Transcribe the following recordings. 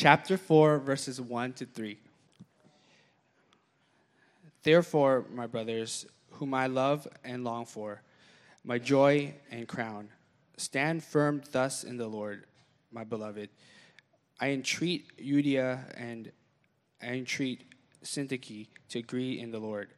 chapter 4, verses 1 to 3. Therefore, my brothers, whom I love and long for, my joy and crown, stand firm thus in the Lord, my beloved. I entreat Euodia and I entreat Syntyche to agree in the Lord.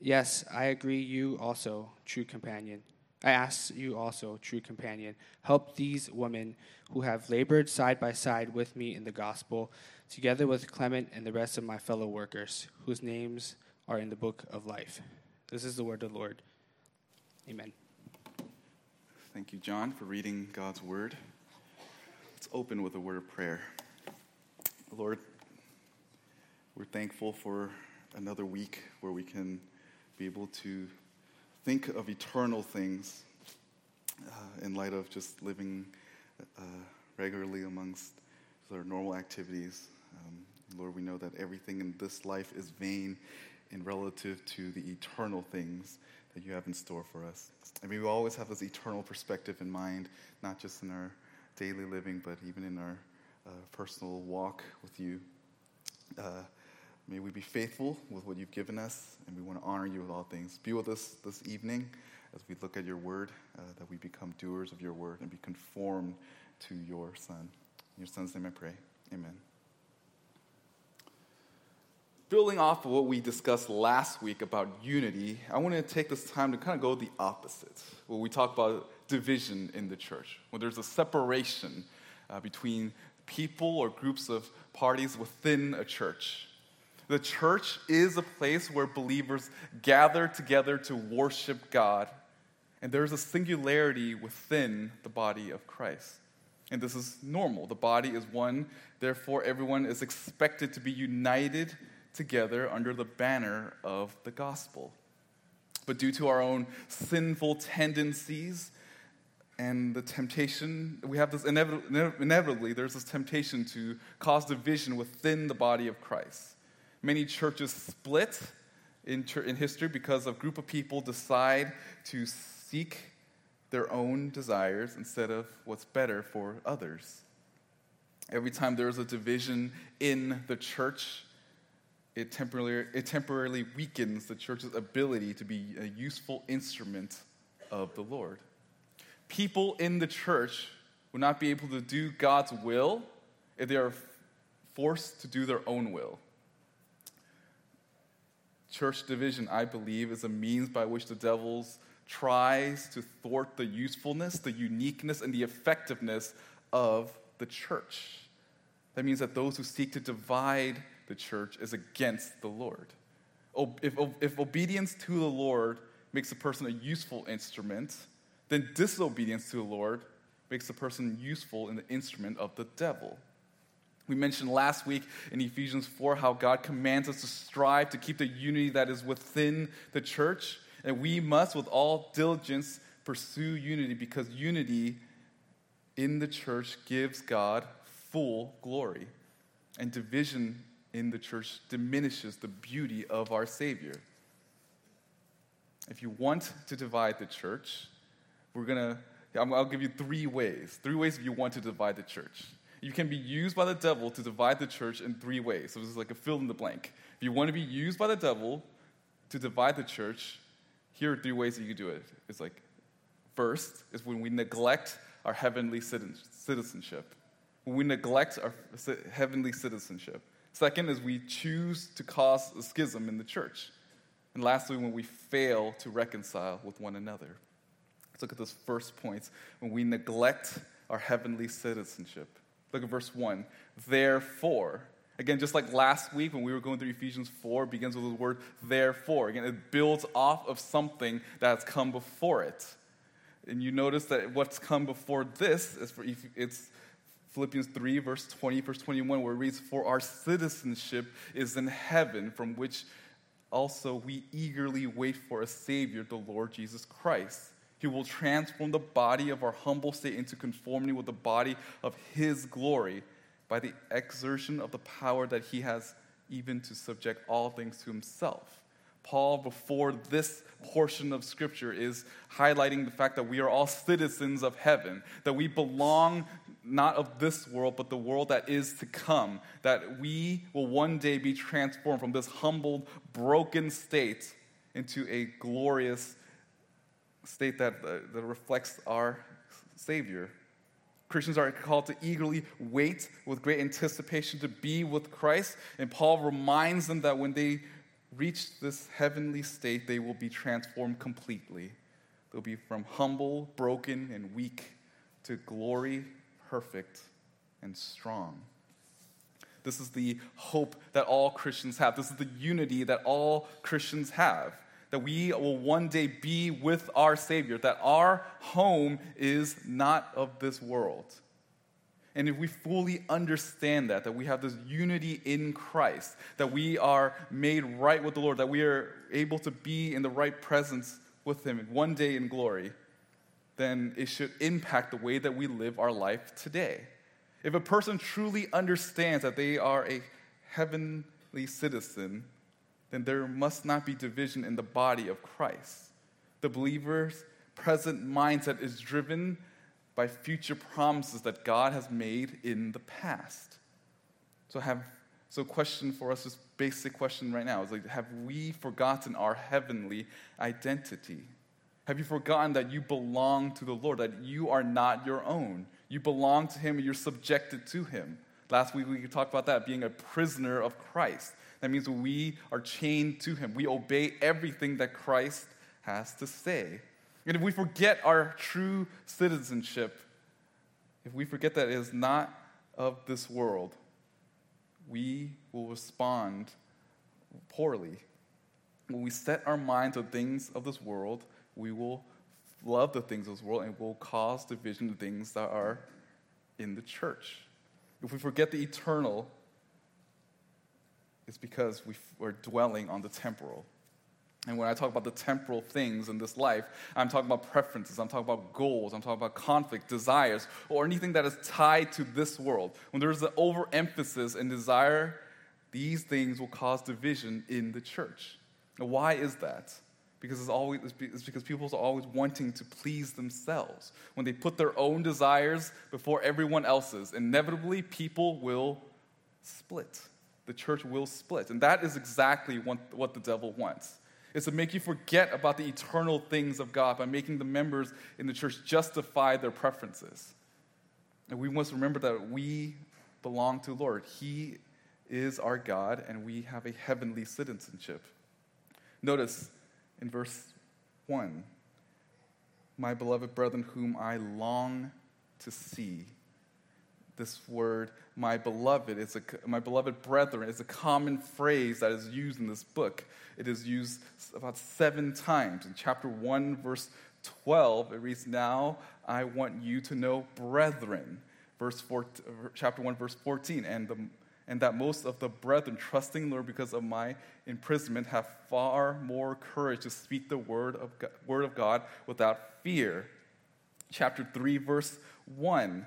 Yes, I agree, you also, true companion. I ask you also, true companion, help these women who have labored side by side with me in the gospel, together with Clement and the rest of my fellow workers, whose names are in the book of life. This is the word of the Lord. Amen. Thank you, John, for reading God's word. Let's open with a word of prayer. Lord, we're thankful for another week where we can be able to think of eternal things uh, in light of just living uh, regularly amongst our normal activities. Um, Lord, we know that everything in this life is vain in relative to the eternal things that you have in store for us. I mean, we always have this eternal perspective in mind, not just in our daily living, but even in our uh, personal walk with you. Uh, may we be faithful with what you've given us, and we want to honor you with all things. Be with us this evening as we look at your word, uh, that we become doers of your word and be conformed to your Son. In your Son's name I pray. Amen building off of what we discussed last week about unity, I want to take this time to kind of go the opposite. When we talk about division in the church, when there's a separation uh, between people or groups of parties within a church. The church is a place where believers gather together to worship God, and there's a singularity within the body of Christ. And this is normal. The body is one, therefore, everyone is expected to be united together under the banner of the gospel. But due to our own sinful tendencies and the temptation, we have this inevitably, there's this temptation to cause division within the body of Christ. Many churches split in, in history because a group of people decide to seek their own desires instead of what's better for others. Every time there's a division in the church, it temporarily, it temporarily weakens the church's ability to be a useful instrument of the Lord. People in the church will not be able to do God's will if they are forced to do their own will. Church division, I believe, is a means by which the devil tries to thwart the usefulness, the uniqueness, and the effectiveness of the church. That means that those who seek to divide the church is against the Lord. If, if obedience to the Lord makes a person a useful instrument, then disobedience to the Lord makes a person useful in the instrument of the devil. We mentioned last week in Ephesians 4 how God commands us to strive to keep the unity that is within the church, and we must, with all diligence, pursue unity because unity in the church gives God full glory, and division in the church diminishes the beauty of our Savior. If you want to divide the church, we're going to, I'll give you three ways. Three ways if you want to divide the church. You can be used by the devil to divide the church in three ways. So this is like a fill in the blank. If you want to be used by the devil to divide the church, here are three ways that you do it. It's like, first is when we neglect our heavenly citizenship. When we neglect our heavenly citizenship. Second is we choose to cause a schism in the church. And lastly, when we fail to reconcile with one another. Let's look at this first point when we neglect our heavenly citizenship. Look at verse 1. Therefore, again, just like last week when we were going through Ephesians 4, begins with the word therefore. Again, it builds off of something that's come before it. And you notice that what's come before this is for it's Philippians 3, verse 20, verse 21, where it reads, For our citizenship is in heaven, from which also we eagerly wait for a Savior, the Lord Jesus Christ. He will transform the body of our humble state into conformity with the body of His glory by the exertion of the power that He has even to subject all things to Himself. Paul, before this portion of Scripture, is highlighting the fact that we are all citizens of heaven, that we belong not of this world, but the world that is to come. That we will one day be transformed from this humbled, broken state into a glorious state that, uh, that reflects our Savior. Christians are called to eagerly wait with great anticipation to be with Christ. And Paul reminds them that when they reach this heavenly state, they will be transformed completely. They'll be from humble, broken, and weak to glory, perfect, and strong. This is the hope that all Christians have. This is the unity that all Christians have. That we will one day be with our Savior, that our home is not of this world. And if we fully understand that, that we have this unity in Christ, that we are made right with the Lord, that we are able to be in the right presence with Him one day in glory, then it should impact the way that we live our life today. If a person truly understands that they are a heavenly citizen, then there must not be division in the body of Christ. The believer's present mindset is driven by future promises that God has made in the past. So have so question for us, this basic question right now is like, have we forgotten our heavenly identity? Have you forgotten that you belong to the Lord, that you are not your own? You belong to Him you're subjected to Him. Last week we talked about that, being a prisoner of Christ. That means we are chained to Him. We obey everything that Christ has to say. And if we forget our true citizenship, if we forget that it is not of this world, we will respond poorly. When we set our minds on things of this world, we will love the things of this world and will cause division to things that are in the church. If we forget the eternal, it's because we are dwelling on the temporal. And when I talk about the temporal things in this life, I'm talking about preferences, I'm talking about goals, I'm talking about conflict, desires, or anything that is tied to this world. When there's an overemphasis and desire, these things will cause division in the church. Now, why is that? because it's always it's because people are always wanting to please themselves. When they put their own desires before everyone else's, inevitably people will split. The church will split, and that is exactly what, the devil wants. Is to make you forget about the eternal things of God by making the members in the church justify their preferences. And we must remember that we belong to the Lord. He is our God, and we have a heavenly citizenship. Notice in verse 1 My beloved brethren, whom I long to see. This word, my beloved, It's a, my beloved brethren, is a common phrase that is used in this book. It is used about seven times. In chapter 1, verse 12, it reads, Now I want you to know, brethren. Verse four, chapter 1, verse 14. And the and that most of the brethren, trusting Lord because of my imprisonment, have far more courage to speak the word of God, word of God without fear. Chapter 3, verse 1.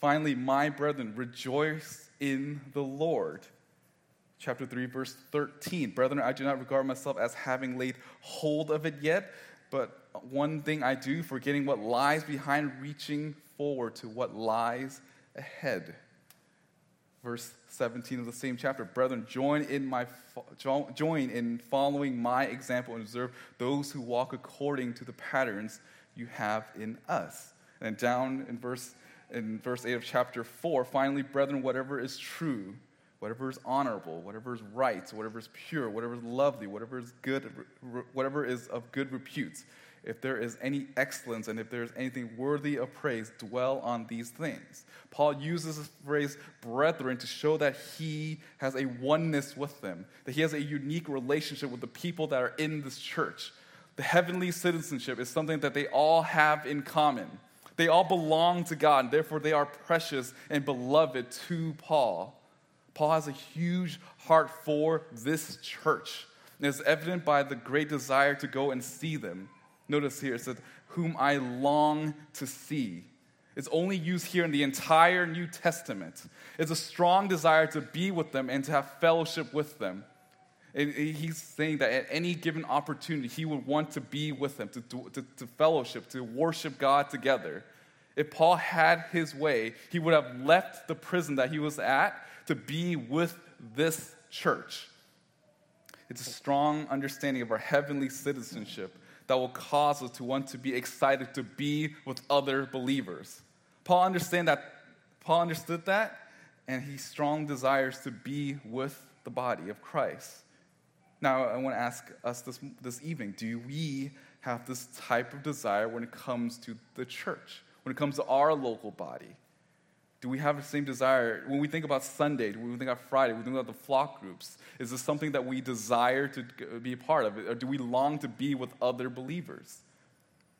Finally, my brethren, rejoice in the Lord. Chapter 3, verse 13. Brethren, I do not regard myself as having laid hold of it yet, but one thing I do, forgetting what lies behind, reaching forward to what lies ahead verse 17 of the same chapter brethren join in my join in following my example and observe those who walk according to the patterns you have in us and down in verse in verse 8 of chapter 4 finally brethren whatever is true whatever is honorable whatever is right whatever is pure whatever is lovely whatever is good whatever is of good repute if there is any excellence and if there is anything worthy of praise, dwell on these things. Paul uses the phrase brethren to show that he has a oneness with them, that he has a unique relationship with the people that are in this church. The heavenly citizenship is something that they all have in common. They all belong to God, and therefore they are precious and beloved to Paul. Paul has a huge heart for this church. And it's evident by the great desire to go and see them. Notice here it says, whom I long to see. It's only used here in the entire New Testament. It's a strong desire to be with them and to have fellowship with them. And he's saying that at any given opportunity, he would want to be with them, to, to, to fellowship, to worship God together. If Paul had his way, he would have left the prison that he was at to be with this church. It's a strong understanding of our heavenly citizenship that will cause us to want to be excited to be with other believers. Paul understand that Paul understood that and he strong desires to be with the body of Christ. Now I want to ask us this, this evening, do we have this type of desire when it comes to the church, when it comes to our local body? Do we have the same desire? When we think about Sunday, when we think about Friday, when we think about the flock groups, is this something that we desire to be a part of? Or do we long to be with other believers?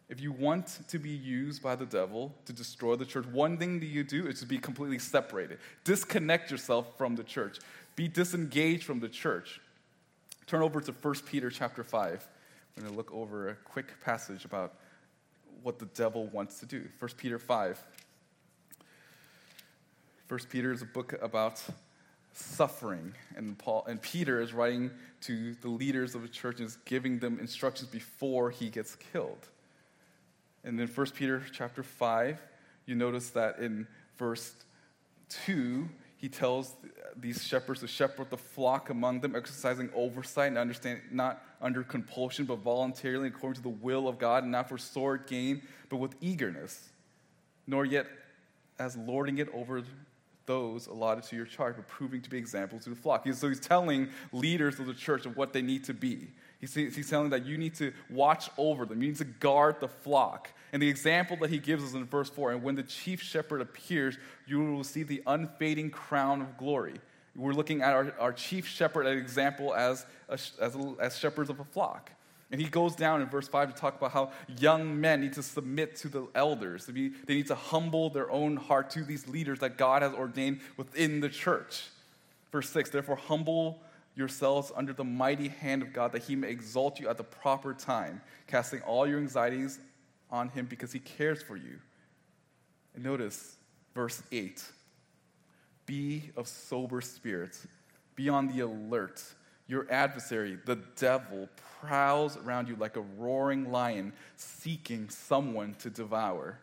If you want to be used by the devil to destroy the church, one thing that you do is to be completely separated. Disconnect yourself from the church. Be disengaged from the church. Turn over to 1 Peter chapter 5. We're going to look over a quick passage about what the devil wants to do. 1 Peter 5. First Peter is a book about suffering, and Paul and Peter is writing to the leaders of the church and is giving them instructions before he gets killed. And then First Peter chapter five, you notice that in verse two, he tells these shepherds to shepherd the flock among them, exercising oversight and understand not under compulsion, but voluntarily according to the will of God, and not for sword gain, but with eagerness, nor yet as lording it over those allotted to your charge, but proving to be examples to the flock. So he's telling leaders of the church of what they need to be. He's, he's telling that you need to watch over them, you need to guard the flock. And the example that he gives us in verse 4 and when the chief shepherd appears, you will receive the unfading crown of glory. We're looking at our, our chief shepherd as example as, a, as, a, as shepherds of a flock. And he goes down in verse 5 to talk about how young men need to submit to the elders. They need to humble their own heart to these leaders that God has ordained within the church. Verse 6 Therefore, humble yourselves under the mighty hand of God that he may exalt you at the proper time, casting all your anxieties on him because he cares for you. And notice verse 8 Be of sober spirit, be on the alert your adversary, the devil, prowls around you like a roaring lion seeking someone to devour.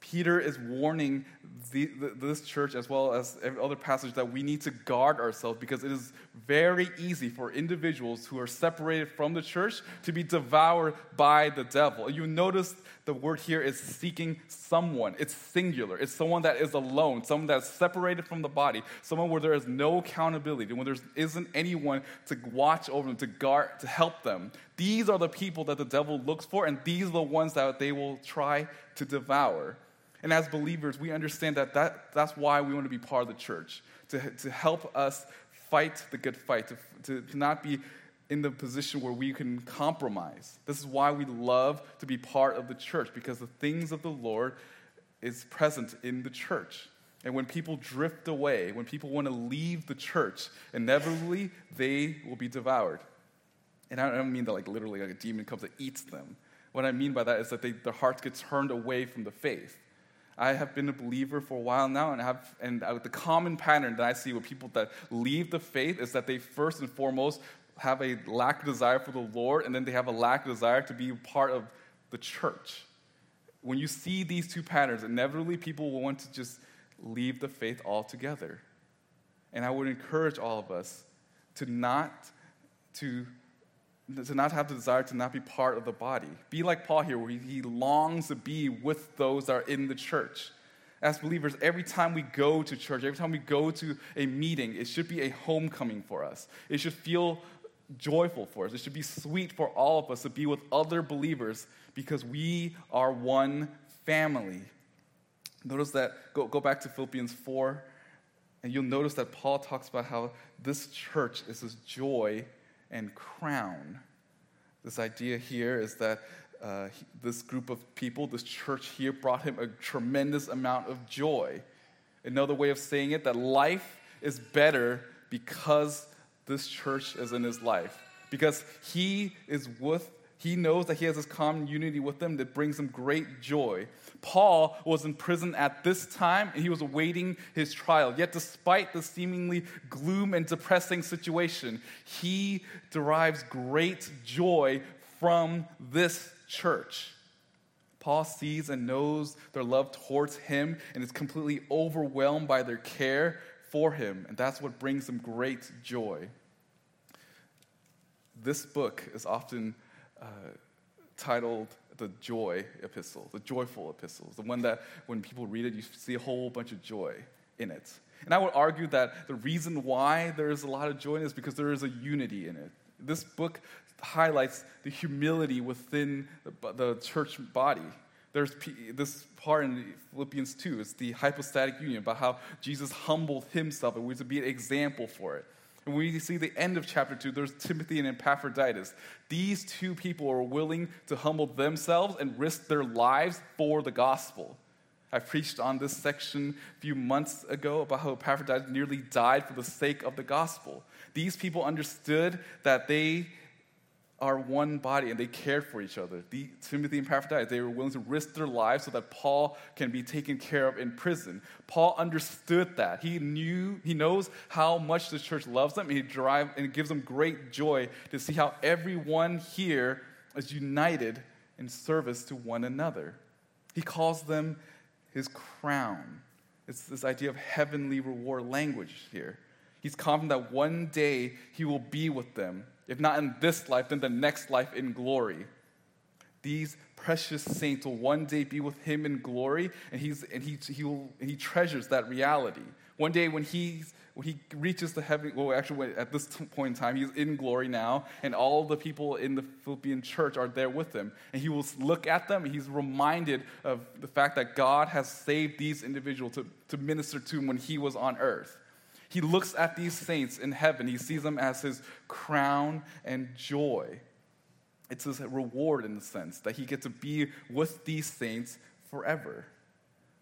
Peter is warning the, the, this church, as well as other passage, that we need to guard ourselves because it is very easy for individuals who are separated from the church to be devoured by the devil. You notice the word here is seeking someone. It's singular. It's someone that is alone, someone that's separated from the body, someone where there is no accountability, when there isn't anyone to watch over them, to guard, to help them. These are the people that the devil looks for, and these are the ones that they will try to devour. And as believers, we understand that, that that's why we want to be part of the church, to, to help us fight the good fight, to, to, to not be in the position where we can compromise. This is why we love to be part of the church, because the things of the Lord is present in the church. And when people drift away, when people want to leave the church, inevitably they will be devoured. And I don't mean that like literally like a demon comes and eats them. What I mean by that is that they, their hearts get turned away from the faith. I have been a believer for a while now, and, have, and the common pattern that I see with people that leave the faith is that they first and foremost have a lack of desire for the Lord, and then they have a lack of desire to be part of the church. When you see these two patterns, inevitably people will want to just leave the faith altogether. And I would encourage all of us to not to to not have the desire to not be part of the body. Be like Paul here, where he, longs to be with those that are in the church. As believers, every time we go to church, every time we go to a meeting, it should be a homecoming for us. It should feel joyful for us. It should be sweet for all of us to be with other believers because we are one family. Notice that, go, go back to Philippians 4, and you'll notice that Paul talks about how this church is his joy and crown. This idea here is that uh, this group of people, this church here, brought him a tremendous amount of joy. Another way of saying it, that life is better because this church is in his life. Because he is with he knows that he has this common unity with them that brings him great joy. Paul was in prison at this time and he was awaiting his trial. Yet, despite the seemingly gloom and depressing situation, he derives great joy from this church. Paul sees and knows their love towards him and is completely overwhelmed by their care for him. And that's what brings him great joy. This book is often uh, titled the joy epistle, the joyful epistles, the one that when people read it, you see a whole bunch of joy in it. And I would argue that the reason why there is a lot of joy is because there is a unity in it. This book highlights the humility within the, the church body. There's this part in Philippians 2, it's the hypostatic union, about how Jesus humbled himself, and we to be an example for it. And when we see the end of chapter 2, there's Timothy and Epaphroditus. These two people are willing to humble themselves and risk their lives for the gospel. I preached on this section a few months ago about how Epaphroditus nearly died for the sake of the gospel. These people understood that they are one body and they cared for each other. The, Timothy and Epaphroditus, they were willing to risk their lives so that Paul can be taken care of in prison. Paul understood that. He knew, he knows how much the church loves them and he drive, and it gives them great joy to see how everyone here is united in service to one another. He calls them his crown. It's this idea of heavenly reward language here. He's confident that one day he will be with them if not in this life, then the next life in glory. These precious saints will one day be with him in glory, and, he's, and, he, he, will, he treasures that reality. One day when, he's, when he reaches the heaven, well, actually, at this point in time, he's in glory now, and all the people in the Philippian church are there with him. And he will look at them, and he's reminded of the fact that God has saved these individuals to, to minister to him when he was on earth. He looks at these saints in heaven, he sees them as his crown and joy. It's his reward in the sense that he gets to be with these saints forever.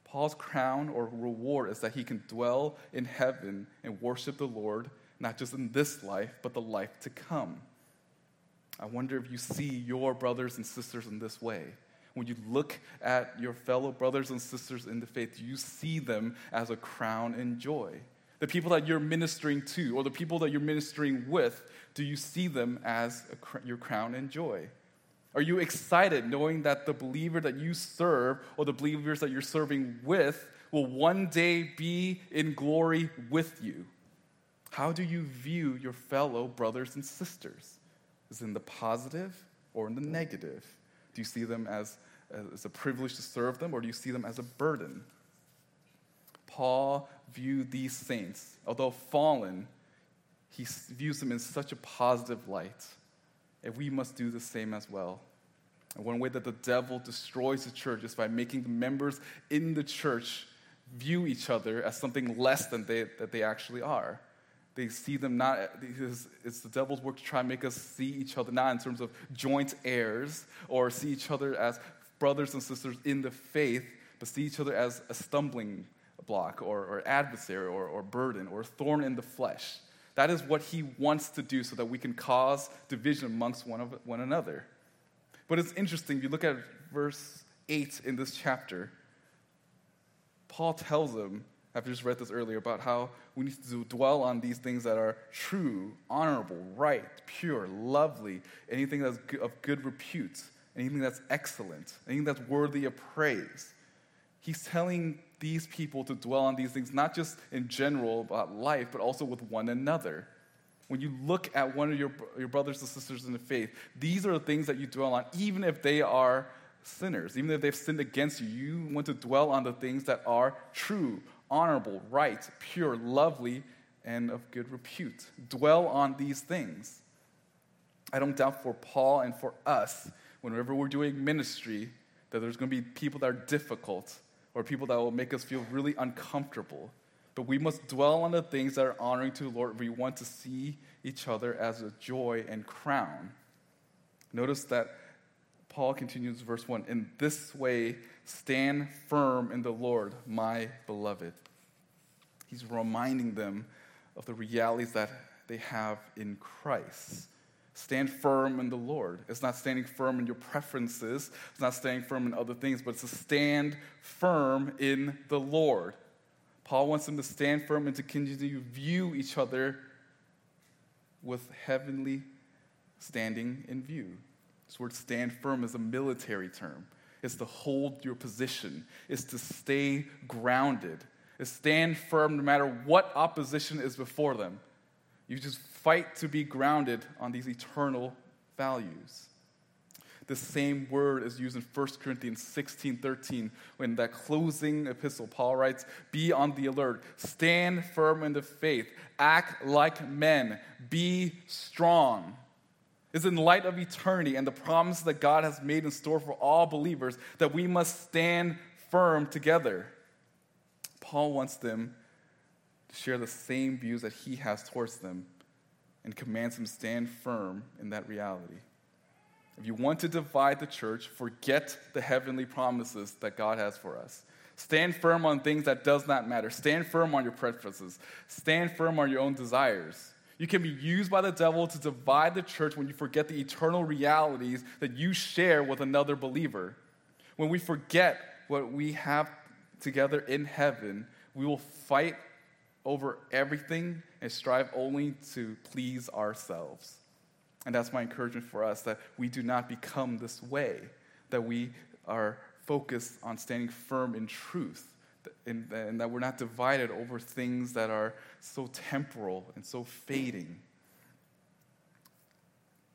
Paul's crown or reward is that he can dwell in heaven and worship the Lord, not just in this life, but the life to come. I wonder if you see your brothers and sisters in this way. When you look at your fellow brothers and sisters in the faith, you see them as a crown and joy the people that you're ministering to, or the people that you're ministering with, do you see them as a, your crown and joy? Are you excited knowing that the believer that you serve, or the believers that you're serving with, will one day be in glory with you? How do you view your fellow brothers and sisters? Is it in the positive or in the negative? Do you see them as, as a privilege to serve them, or do you see them as a burden? Paul viewed these saints, although fallen, he views them in such a positive light. And we must do the same as well. And one way that the devil destroys the church is by making the members in the church view each other as something less than they, that they actually are. They see them not, because it's the devil's work to try and make us see each other not in terms of joint heirs or see each other as brothers and sisters in the faith, but see each other as a stumbling block or, or adversary or, or burden or thorn in the flesh. That is what he wants to do so that we can cause division amongst one, of, one another. But it's interesting, if you look at verse 8 in this chapter, Paul tells them, I've just read this earlier, about how we need to dwell on these things that are true, honorable, right, pure, lovely, anything that's of good repute, anything that's excellent, anything that's worthy of praise. He's telling these people to dwell on these things, not just in general about life, but also with one another. When you look at one of your, your brothers and sisters in the faith, these are the things that you dwell on, even if they are sinners, even if they've sinned against you. You want to dwell on the things that are true, honorable, right, pure, lovely, and of good repute. Dwell on these things. I don't doubt for Paul and for us, whenever we're doing ministry, that there's going to be people that are difficult or people that will make us feel really uncomfortable. But we must dwell on the things that are honoring to the Lord. We want to see each other as a joy and crown. Notice that Paul continues verse 1 In this way, stand firm in the Lord, my beloved. He's reminding them of the realities that they have in Christ. Stand firm in the Lord. It's not standing firm in your preferences, it's not standing firm in other things, but it's to stand firm in the Lord. Paul wants them to stand firm and to continue to view each other with heavenly standing in view. This word stand firm is a military term. It's to hold your position, It's to stay grounded, It's stand firm no matter what opposition is before them. You just fight to be grounded on these eternal values. The same word is used in 1 Corinthians 16 13 when that closing epistle, Paul writes, Be on the alert, stand firm in the faith, act like men, be strong. It's in light of eternity and the promise that God has made in store for all believers that we must stand firm together. Paul wants them to share the same views that he has towards them and commands to stand firm in that reality. If you want to divide the church, forget the heavenly promises that God has for us. Stand firm on things that does not matter. Stand firm on your preferences. Stand firm on your own desires. You can be used by the devil to divide the church when you forget the eternal realities that you share with another believer. When we forget what we have together in heaven, we will fight over everything and strive only to please ourselves. And that's my encouragement for us that we do not become this way, that we are focused on standing firm in truth, and, and that we're not divided over things that are so temporal and so fading.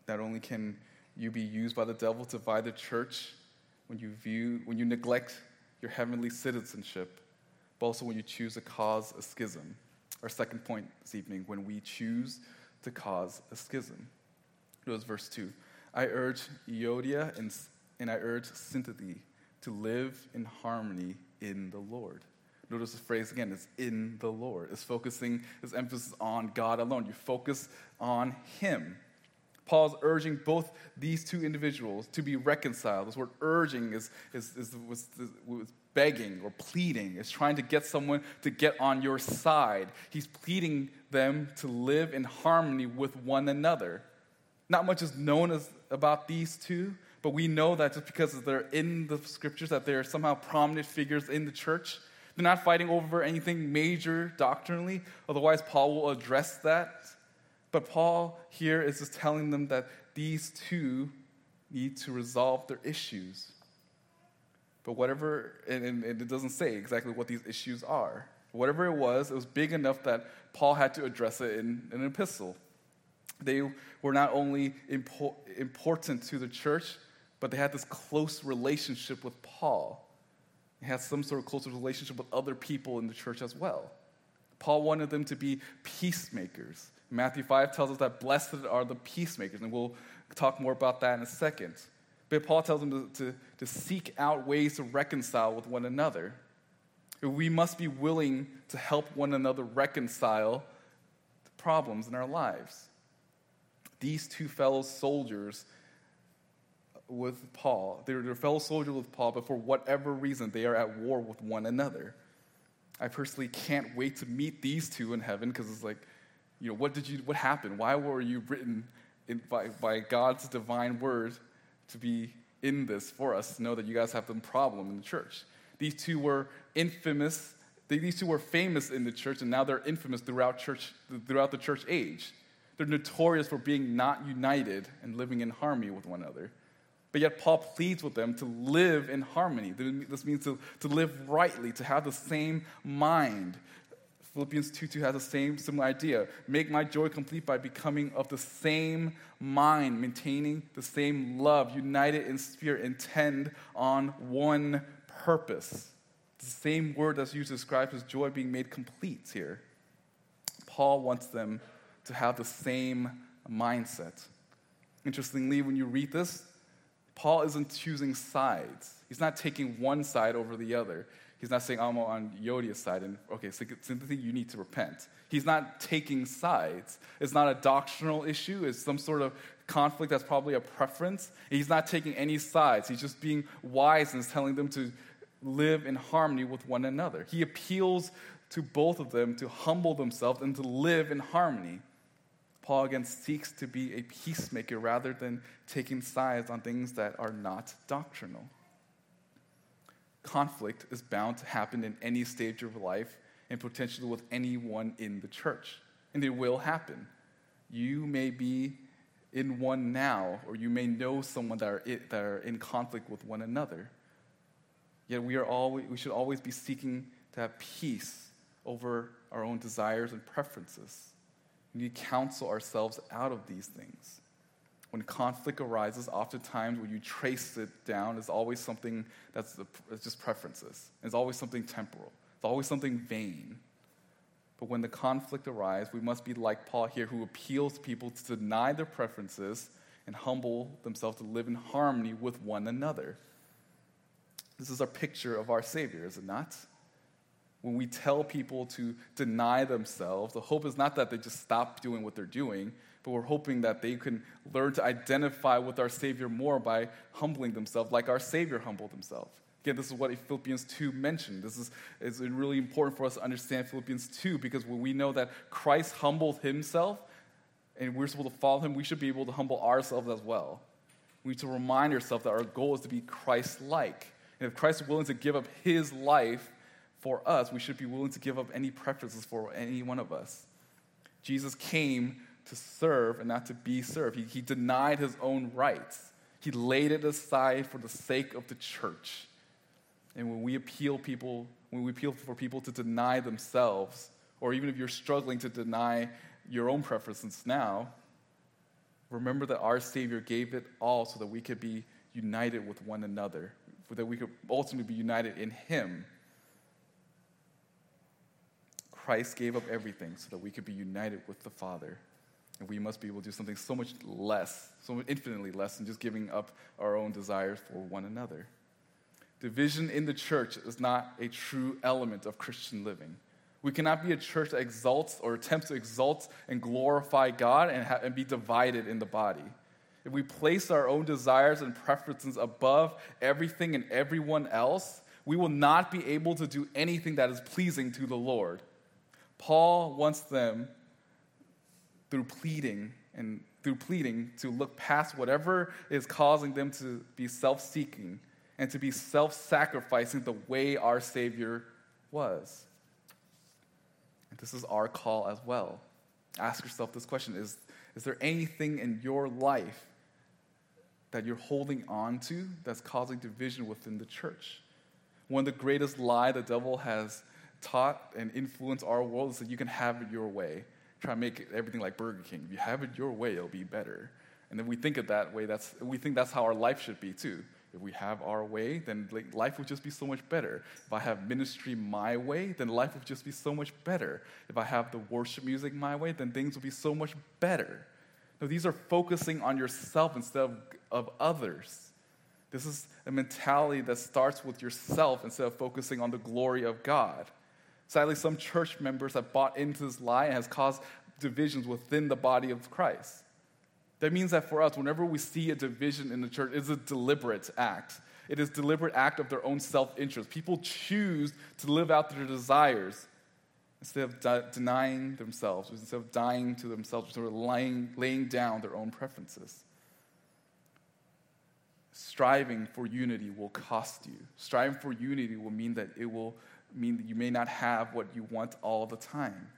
Not only can you be used by the devil to divide the church when you view when you neglect your heavenly citizenship, but also when you choose to cause a schism. Our second point this evening, when we choose to cause a schism. It was verse 2. I urge Euodia and, and I urge Syntyche to live in harmony in the Lord. Notice the phrase again, it's in the Lord. It's focusing, its emphasis on God alone. You focus on Him. Paul's urging both these two individuals to be reconciled. This word urging is, is, is was, was begging or pleading. It's trying to get someone to get on your side. He's pleading them to live in harmony with one another. Not much is known as, about these two, but we know that just because they're in the scriptures, that they're somehow prominent figures in the church. They're not fighting over anything major doctrinally, otherwise, Paul will address that. But Paul here is just telling them that these two need to resolve their issues. But whatever, and, and it doesn't say exactly what these issues are. Whatever it was, it was big enough that Paul had to address it in, in an epistle. They were not only impo- important to the church, but they had this close relationship with Paul. They had some sort of close relationship with other people in the church as well. Paul wanted them to be peacemakers. Matthew 5 tells us that blessed are the peacemakers, and we'll talk more about that in a second. But Paul tells them to, to, to seek out ways to reconcile with one another. We must be willing to help one another reconcile the problems in our lives these two fellow soldiers with Paul. They're, they're fellow soldiers with Paul, but for whatever reason, they are at war with one another. I personally can't wait to meet these two in heaven because it's like, you know, what did you, what happened? Why were you written in, by, by God's divine word to be in this for us to know that you guys have some problem in the church? These two were infamous. These two were famous in the church, and now they're infamous throughout church, throughout the church age. They're notorious for being not united and living in harmony with one another. But yet, Paul pleads with them to live in harmony. This means to, to live rightly, to have the same mind. Philippians 2 2 has the same similar idea. Make my joy complete by becoming of the same mind, maintaining the same love, united in spirit, intend on one purpose. The same word that's used to describe his joy being made complete here. Paul wants them to have the same mindset. Interestingly, when you read this, Paul isn't choosing sides. He's not taking one side over the other. He's not saying, I'm on Euodia's side, and okay, Syntyche, you need to repent. He's not taking sides. It's not a doctrinal issue, it's some sort of conflict that's probably a preference. He's not taking any sides. He's just being wise and telling them to live in harmony with one another. He appeals to both of them to humble themselves and to live in harmony. Paul again seeks to be a peacemaker rather than taking sides on things that are not doctrinal. Conflict is bound to happen in any stage of life and potentially with anyone in the church. And it will happen. You may be in one now, or you may know someone that are, that are in conflict with one another. Yet we, are always, we should always be seeking to have peace over our own desires and preferences. We need to counsel ourselves out of these things. When conflict arises, oftentimes when you trace it down, it's always something that's the, just preferences. It's always something temporal. It's always something vain. But when the conflict arises, we must be like Paul here, who appeals to people to deny their preferences and humble themselves to live in harmony with one another. This is our picture of our Savior, is it not? when we tell people to deny themselves, the hope is not that they just stop doing what they're doing, but we're hoping that they can learn to identify with our Savior more by humbling themselves like our Savior humbled himself. Again, this is what Philippians 2 mentioned. This is it's really important for us to understand Philippians 2 because when we know that Christ humbled himself and we're supposed to follow him, we should be able to humble ourselves as well. We need to remind ourselves that our goal is to be Christ like. And if Christ is willing to give up his life for us, we should be willing to give up any preferences for any one of us. Jesus came to serve and not to be served. He, he denied his own rights, he laid it aside for the sake of the church. And when we appeal people, when we appeal for people to deny themselves, or even if you're struggling to deny your own preferences now, remember that our Savior gave it all so that we could be united with one another, that we could ultimately be united in Him. Christ gave up everything so that we could be united with the Father. And we must be able to do something so much less, so infinitely less than just giving up our own desires for one another. Division in the church is not a true element of Christian living. We cannot be a church that exalts or attempts to exalt and glorify God and, ha- and be divided in the body. If we place our own desires and preferences above everything and everyone else, we will not be able to do anything that is pleasing to the Lord. Paul wants them, through pleading and through pleading, to look past whatever is causing them to be self seeking and to be self sacrificing the way our Savior was. And this is our call as well. Ask yourself this question is, is there anything in your life that you're holding on to that's causing division within the church? One of the greatest lie the devil has taught and influenced our world is that you can have it your way. Try to make everything like Burger King. If you have it your way, it'll be better. And then we think of that way, that's, we think that's how our life should be too. If we have our way, then life would just be so much better. If I have ministry my way, then life would just be so much better. If I have the worship music my way, then things will be so much better. No, these are focusing on yourself instead of, of others. This is a mentality that starts with yourself instead of focusing on the glory of God. Sadly, some church members have bought into this lie and has caused divisions within the body of Christ. That means that for us, whenever we see a division in the church, it's a deliberate act. It is a deliberate act of their own self-interest. People choose to live out their desires instead of de- denying themselves, instead of dying to themselves, instead of laying, laying down their own preferences. Striving for unity will cost you. Striving for unity will mean that it will mean that you may not have what you want all the time.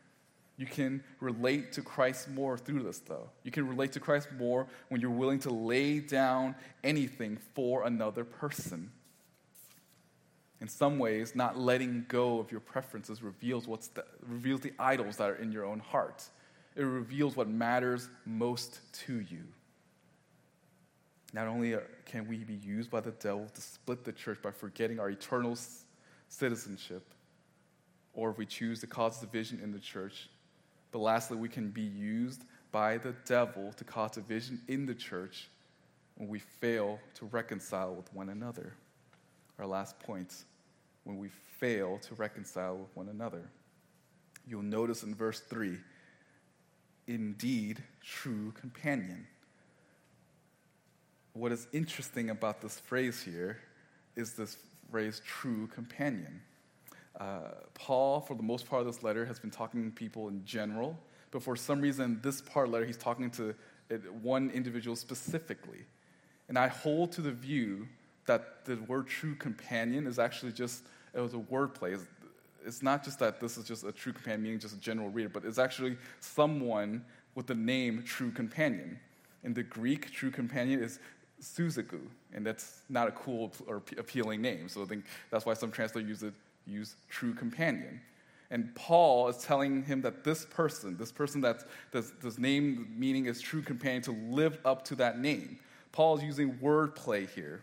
You can relate to Christ more through this, though. You can relate to Christ more when you're willing to lay down anything for another person. In some ways, not letting go of your preferences reveals, what's the, reveals the idols that are in your own heart. It reveals what matters most to you. Not only uh, can we be used by the devil to split the church by forgetting our eternal citizenship, or if we choose to cause division in the church. But lastly, we can be used by the devil to cause division in the church when we fail to reconcile with one another. Our last point when we fail to reconcile with one another. You'll notice in verse 3 indeed, true companion. What is interesting about this phrase here is this phrase true companion. Uh, Paul, for the most part of this letter, has been talking to people in general, but for some reason, this part letter, he's talking to one individual specifically. And I hold to the view that the word true companion is actually just, it was a wordplay. It's, it's not just that this is just a true companion, meaning just a general reader, but it's actually someone with the name true companion. In the Greek, true companion is Suzaku, and that's not a cool or appealing name. So I think that's why some translators use it use true companion. And Paul is telling him that this person, this person that's this, this name meaning is true companion, to live up to that name. Paul is using wordplay here.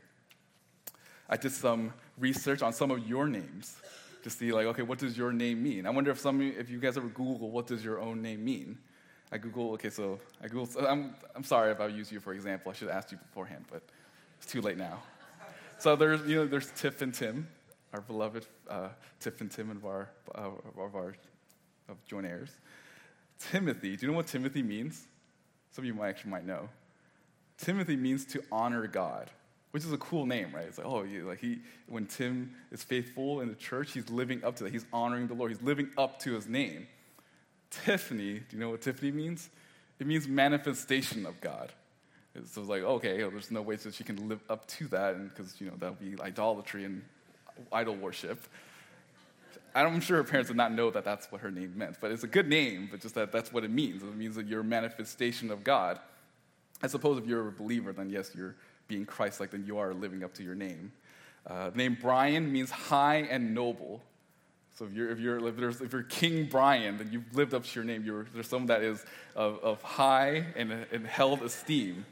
I did some research on some of your names to see, like, okay, what does your name mean? I wonder if some, if you guys ever Google, what does your own name mean? I Google, okay, so I Google, I'm, I'm sorry if I use you for example. I should have asked you beforehand, but it's too late now. So there's, you know, there's Tiff and Tim, our beloved uh, Tiff and Tim of our, uh, of our of joint heirs. Timothy, do you know what Timothy means? Some of you might actually might know. Timothy means to honor God, which is a cool name, right? It's like, oh, like he, when Tim is faithful in the church, he's living up to that. He's honoring the Lord. He's living up to his name. Tiffany, do you know what Tiffany means? It means manifestation of God. So it's like, okay, there's no way that she can live up to that, because you know that would be idolatry and idol worship. I'm sure her parents did not know that that's what her name meant, but it's a good name, but just that that's what it means. It means that you're a manifestation of God. I suppose if you're a believer, then yes, you're being Christ like, then you are living up to your name. Uh, the name Brian means high and noble. So if you're, if you're, if, there's, if you're King Brian, then you've lived up to your name. You're, there's someone that is of, of high and, and held esteem.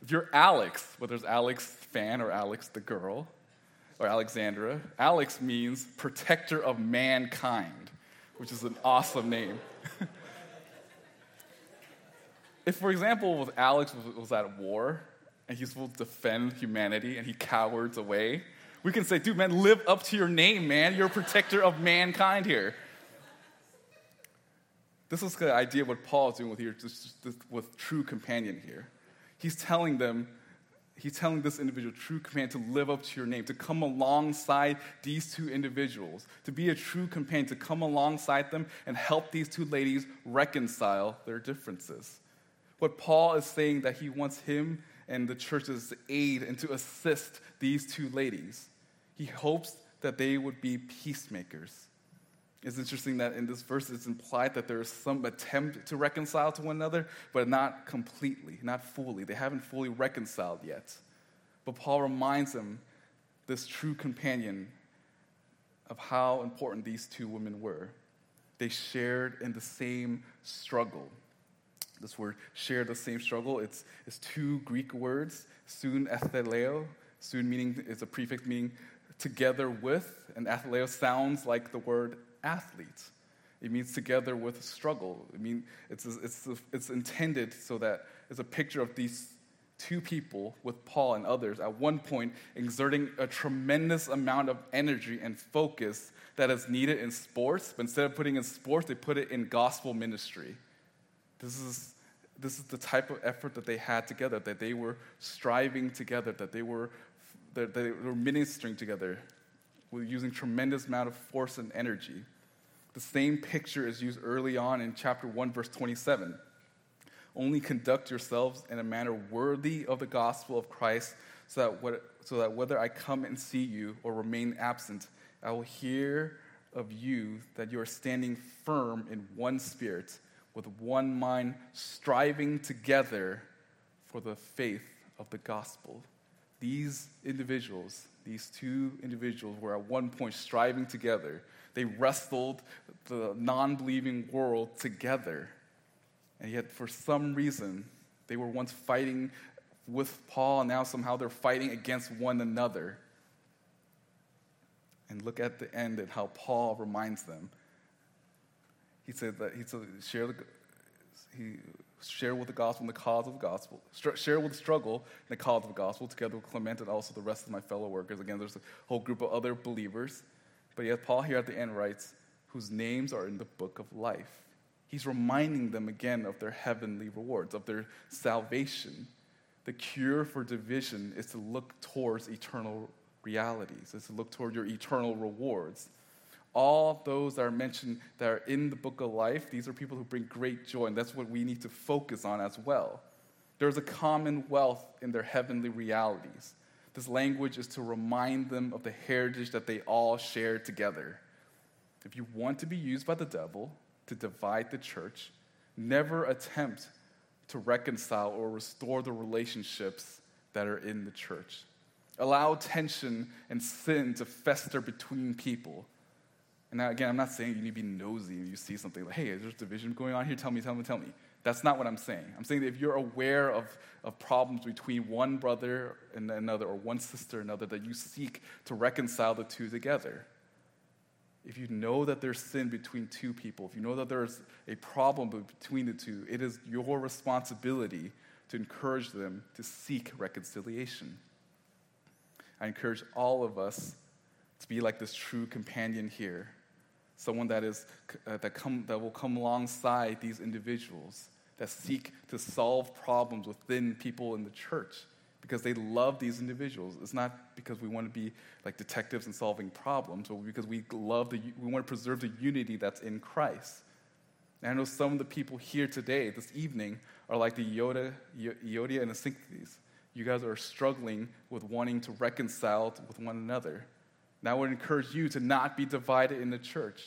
If you're Alex, whether it's Alex fan or Alex the girl, or Alexandra, Alex means protector of mankind, which is an awesome name. if, for example, if Alex was, was at war and he's supposed to defend humanity and he cowards away, we can say, dude, man, live up to your name, man. You're a protector of mankind here. This is the idea of what Paul is doing with here, with true companion here. He's telling them, he's telling this individual, true companion, to live up to your name, to come alongside these two individuals, to be a true companion, to come alongside them and help these two ladies reconcile their differences. What Paul is saying that he wants him and the church's aid and to assist these two ladies. He hopes that they would be peacemakers. It's interesting that in this verse it's implied that there is some attempt to reconcile to one another, but not completely, not fully. They haven't fully reconciled yet. But Paul reminds them, this true companion, of how important these two women were. They shared in the same struggle. This word share the same struggle. It's, it's two Greek words, soon atheleo. Soon meaning is a prefix meaning together with, and atheleo sounds like the word athlete. It means together with struggle. I mean, it's, it's, it's intended so that it's a picture of these two people with Paul and others at one point exerting a tremendous amount of energy and focus that is needed in sports, but instead of putting in sports, they put it in gospel ministry. This is, this is the type of effort that they had together, that they were striving together, that they were, they were ministering together, with using tremendous amount of force and energy. The same picture is used early on in chapter 1, verse 27. Only conduct yourselves in a manner worthy of the gospel of Christ, so that, what, so that whether I come and see you or remain absent, I will hear of you that you are standing firm in one spirit with one mind, striving together for the faith of the gospel. These individuals, these two individuals, were at one point striving together. They wrestled the non believing world together. And yet, for some reason, they were once fighting with Paul, and now somehow they're fighting against one another. And look at the end and how Paul reminds them he said that he said share the he share with the gospel and the cause of the gospel, share with the struggle and the cause of the gospel, together with Clement and also the rest of my fellow workers. Again, there's a whole group of other believers. But yet, Paul here at the end writes, whose names are in the book of life. He's reminding them again of their heavenly rewards, of their salvation. The cure for division is to look towards eternal realities, is to look toward your eternal rewards all those that are mentioned that are in the book of life, these are people who bring great joy, and that's what we need to focus on as well. There's a commonwealth in their heavenly realities. This language is to remind them of the heritage that they all share together. If you want to be used by the devil to divide the church, never attempt to reconcile or restore the relationships that are in the church. Allow tension and sin to fester between people. And now, again, I'm not saying you need to be nosy and you see something like, hey, is there's division going on here. Tell me, tell me, tell me. That's not what I'm saying. I'm saying that if you're aware of, of problems between one brother and another, or one sister and another, that you seek to reconcile the two together. If you know that there's sin between two people, if you know that there's a problem between the two, it is your responsibility to encourage them to seek reconciliation. I encourage all of us to be like this true companion here someone that, is, uh, that, come, that will come alongside these individuals that seek to solve problems within people in the church because they love these individuals. It's not because we want to be like detectives and solving problems, but because we love the, we want to preserve the unity that's in Christ. And I know some of the people here today, this evening, are like the Yoda, Euodia and the Syntyches. You guys are struggling with wanting to reconcile with one another. And I would encourage you to not be divided in the church.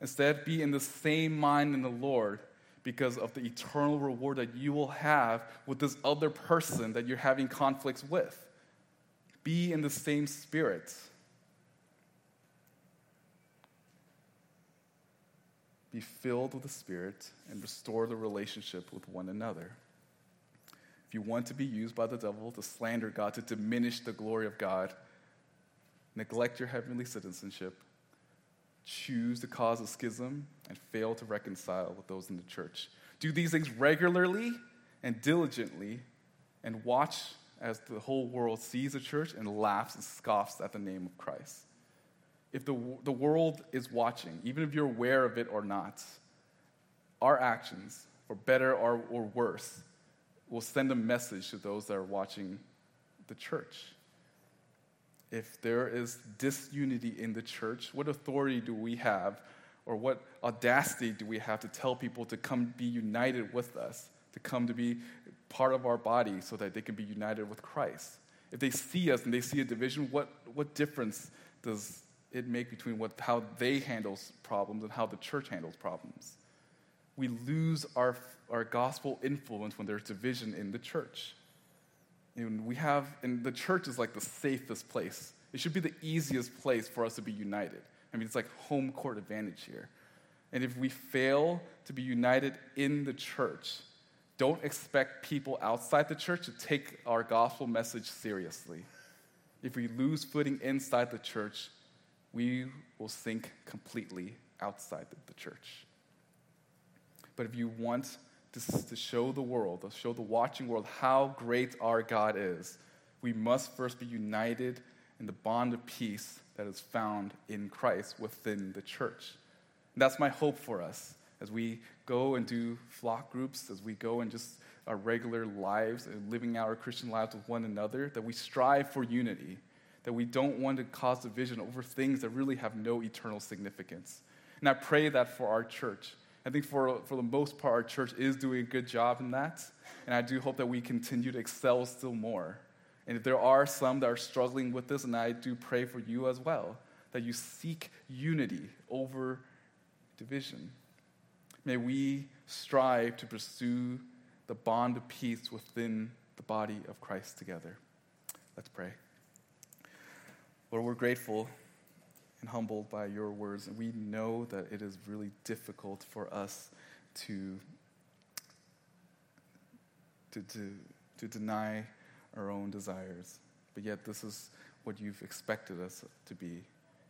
Instead, be in the same mind in the Lord because of the eternal reward that you will have with this other person that you're having conflicts with. Be in the same spirit. Be filled with the Spirit and restore the relationship with one another. If you want to be used by the devil to slander God, to diminish the glory of God, neglect your heavenly citizenship, choose to cause a schism, and fail to reconcile with those in the church. Do these things regularly and diligently, and watch as the whole world sees the church and laughs and scoffs at the name of Christ. If the, the world is watching, even if you're aware of it or not, our actions, for better or, or worse, will send a message to those that are watching the church if there is disunity in the church, what authority do we have or what audacity do we have to tell people to come be united with us, to come to be part of our body so that they can be united with Christ? If they see us and they see a division, what, what difference does it make between what, how they handle problems and how the church handles problems? We lose our, our gospel influence when there's division in the church. And we have, and the church is like the safest place. It should be the easiest place for us to be united. I mean, it's like home court advantage here. And if we fail to be united in the church, don't expect people outside the church to take our gospel message seriously. If we lose footing inside the church, we will sink completely outside the church. But if you want to, to show the world, to show the watching world how great our God is, we must first be united in the bond of peace that is found in Christ within the church. And that's my hope for us as we go and do flock groups, as we go and just our regular lives and living our Christian lives with one another, that we strive for unity, that we don't want to cause division over things that really have no eternal significance. And I pray that for our church I think for, for the most part, our church is doing a good job in that. And I do hope that we continue to excel still more. And if there are some that are struggling with this, and I do pray for you as well, that you seek unity over division. May we strive to pursue the bond of peace within the body of Christ together. Let's pray. Lord, we're grateful and humbled by your words. And we know that it is really difficult for us to, to, to, to deny our own desires. But yet, this is what you've expected us to be.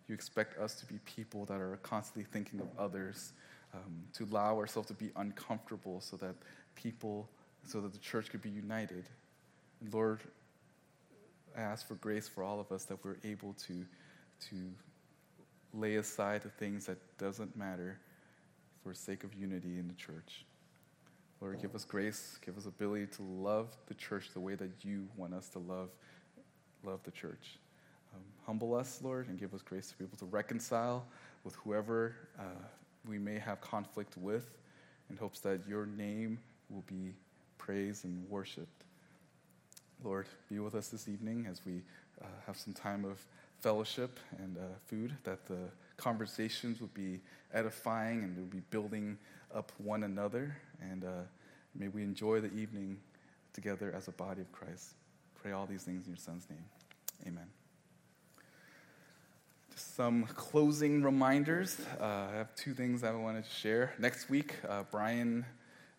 You expect us to be people that are constantly thinking of others, um, to allow ourselves to be uncomfortable so that people, so that the church could be united. And Lord, I ask for grace for all of us that we're able to, to lay aside the things that doesn't matter for sake of unity in the church. Lord, give us grace, give us ability to love the church the way that you want us to love, love the church. Um, humble us, Lord, and give us grace to be able to reconcile with whoever uh, we may have conflict with in hopes that your name will be praised and worshiped. Lord, be with us this evening as we uh, have some time of fellowship and uh, food, that the conversations would be edifying and would be building up one another. And uh, may we enjoy the evening together as a body of Christ. pray all these things in your son's name. Amen. Just some closing reminders. Uh, I have two things I wanted to share. Next week, uh, Brian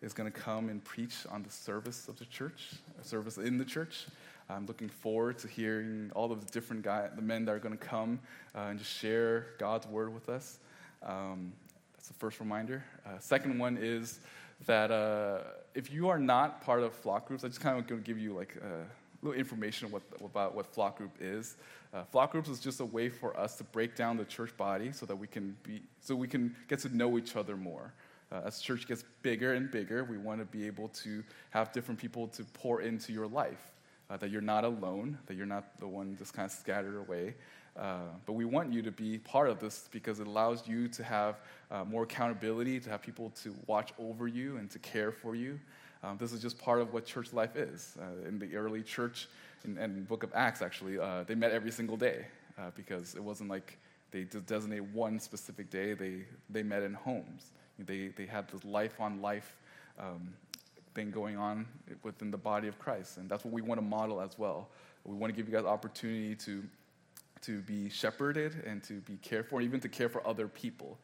is going to come and preach on the service of the church, service in the church. I'm looking forward to hearing all of the different guys, the men that are going to come uh, and just share God's word with us. Um, that's the first reminder. Uh, second one is that uh, if you are not part of flock groups, I just kind of going to give you like a little information what, about what flock group is. Uh, flock groups is just a way for us to break down the church body so that we can be so we can get to know each other more. Uh, as church gets bigger and bigger, we want to be able to have different people to pour into your life uh, that you're not alone, that you're not the one just kind of scattered away. Uh, but we want you to be part of this because it allows you to have uh, more accountability, to have people to watch over you and to care for you. Um, this is just part of what church life is. Uh, in the early church, in, in book of Acts, actually, uh, they met every single day uh, because it wasn't like they designate one specific day. They, they met in homes. They, they had this life on life um, thing going on within the body of Christ. And that's what we want to model as well. We want to give you guys opportunity to, to be shepherded and to be cared for, even to care for other people.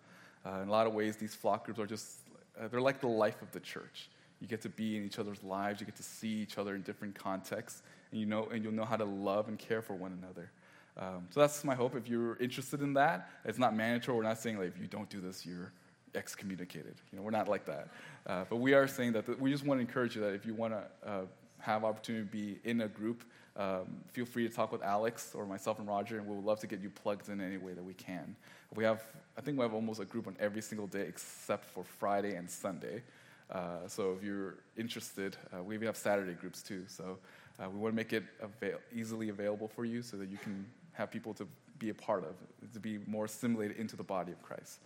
Uh, in a lot of ways, these flock groups are just, uh, they're like the life of the church. You get to be in each other's lives, you get to see each other in different contexts, and, you know, and you'll know how to love and care for one another. Um, so that's my hope. If you're interested in that, it's not mandatory. We're not saying like if you don't do this, you're excommunicated. You know, we're not like that. Uh, but we are saying that we just want to encourage you that if you want to uh, have opportunity to be in a group, um, feel free to talk with Alex or myself and Roger, and we would love to get you plugged in any way that we can. We have, I think we have almost a group on every single day except for Friday and Sunday. Uh, so if you're interested, uh, we even have Saturday groups too. So uh, we want to make it avail- easily available for you so that you can have people to be a part of, to be more assimilated into the body of Christ.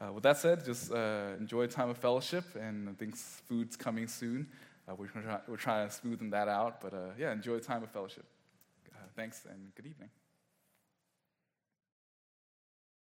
Uh, with that said, just uh, enjoy a time of fellowship, and I think food's coming soon. Uh, we're, try- we're trying to smoothen that out, but uh, yeah, enjoy a time of fellowship. Uh, thanks, and good evening.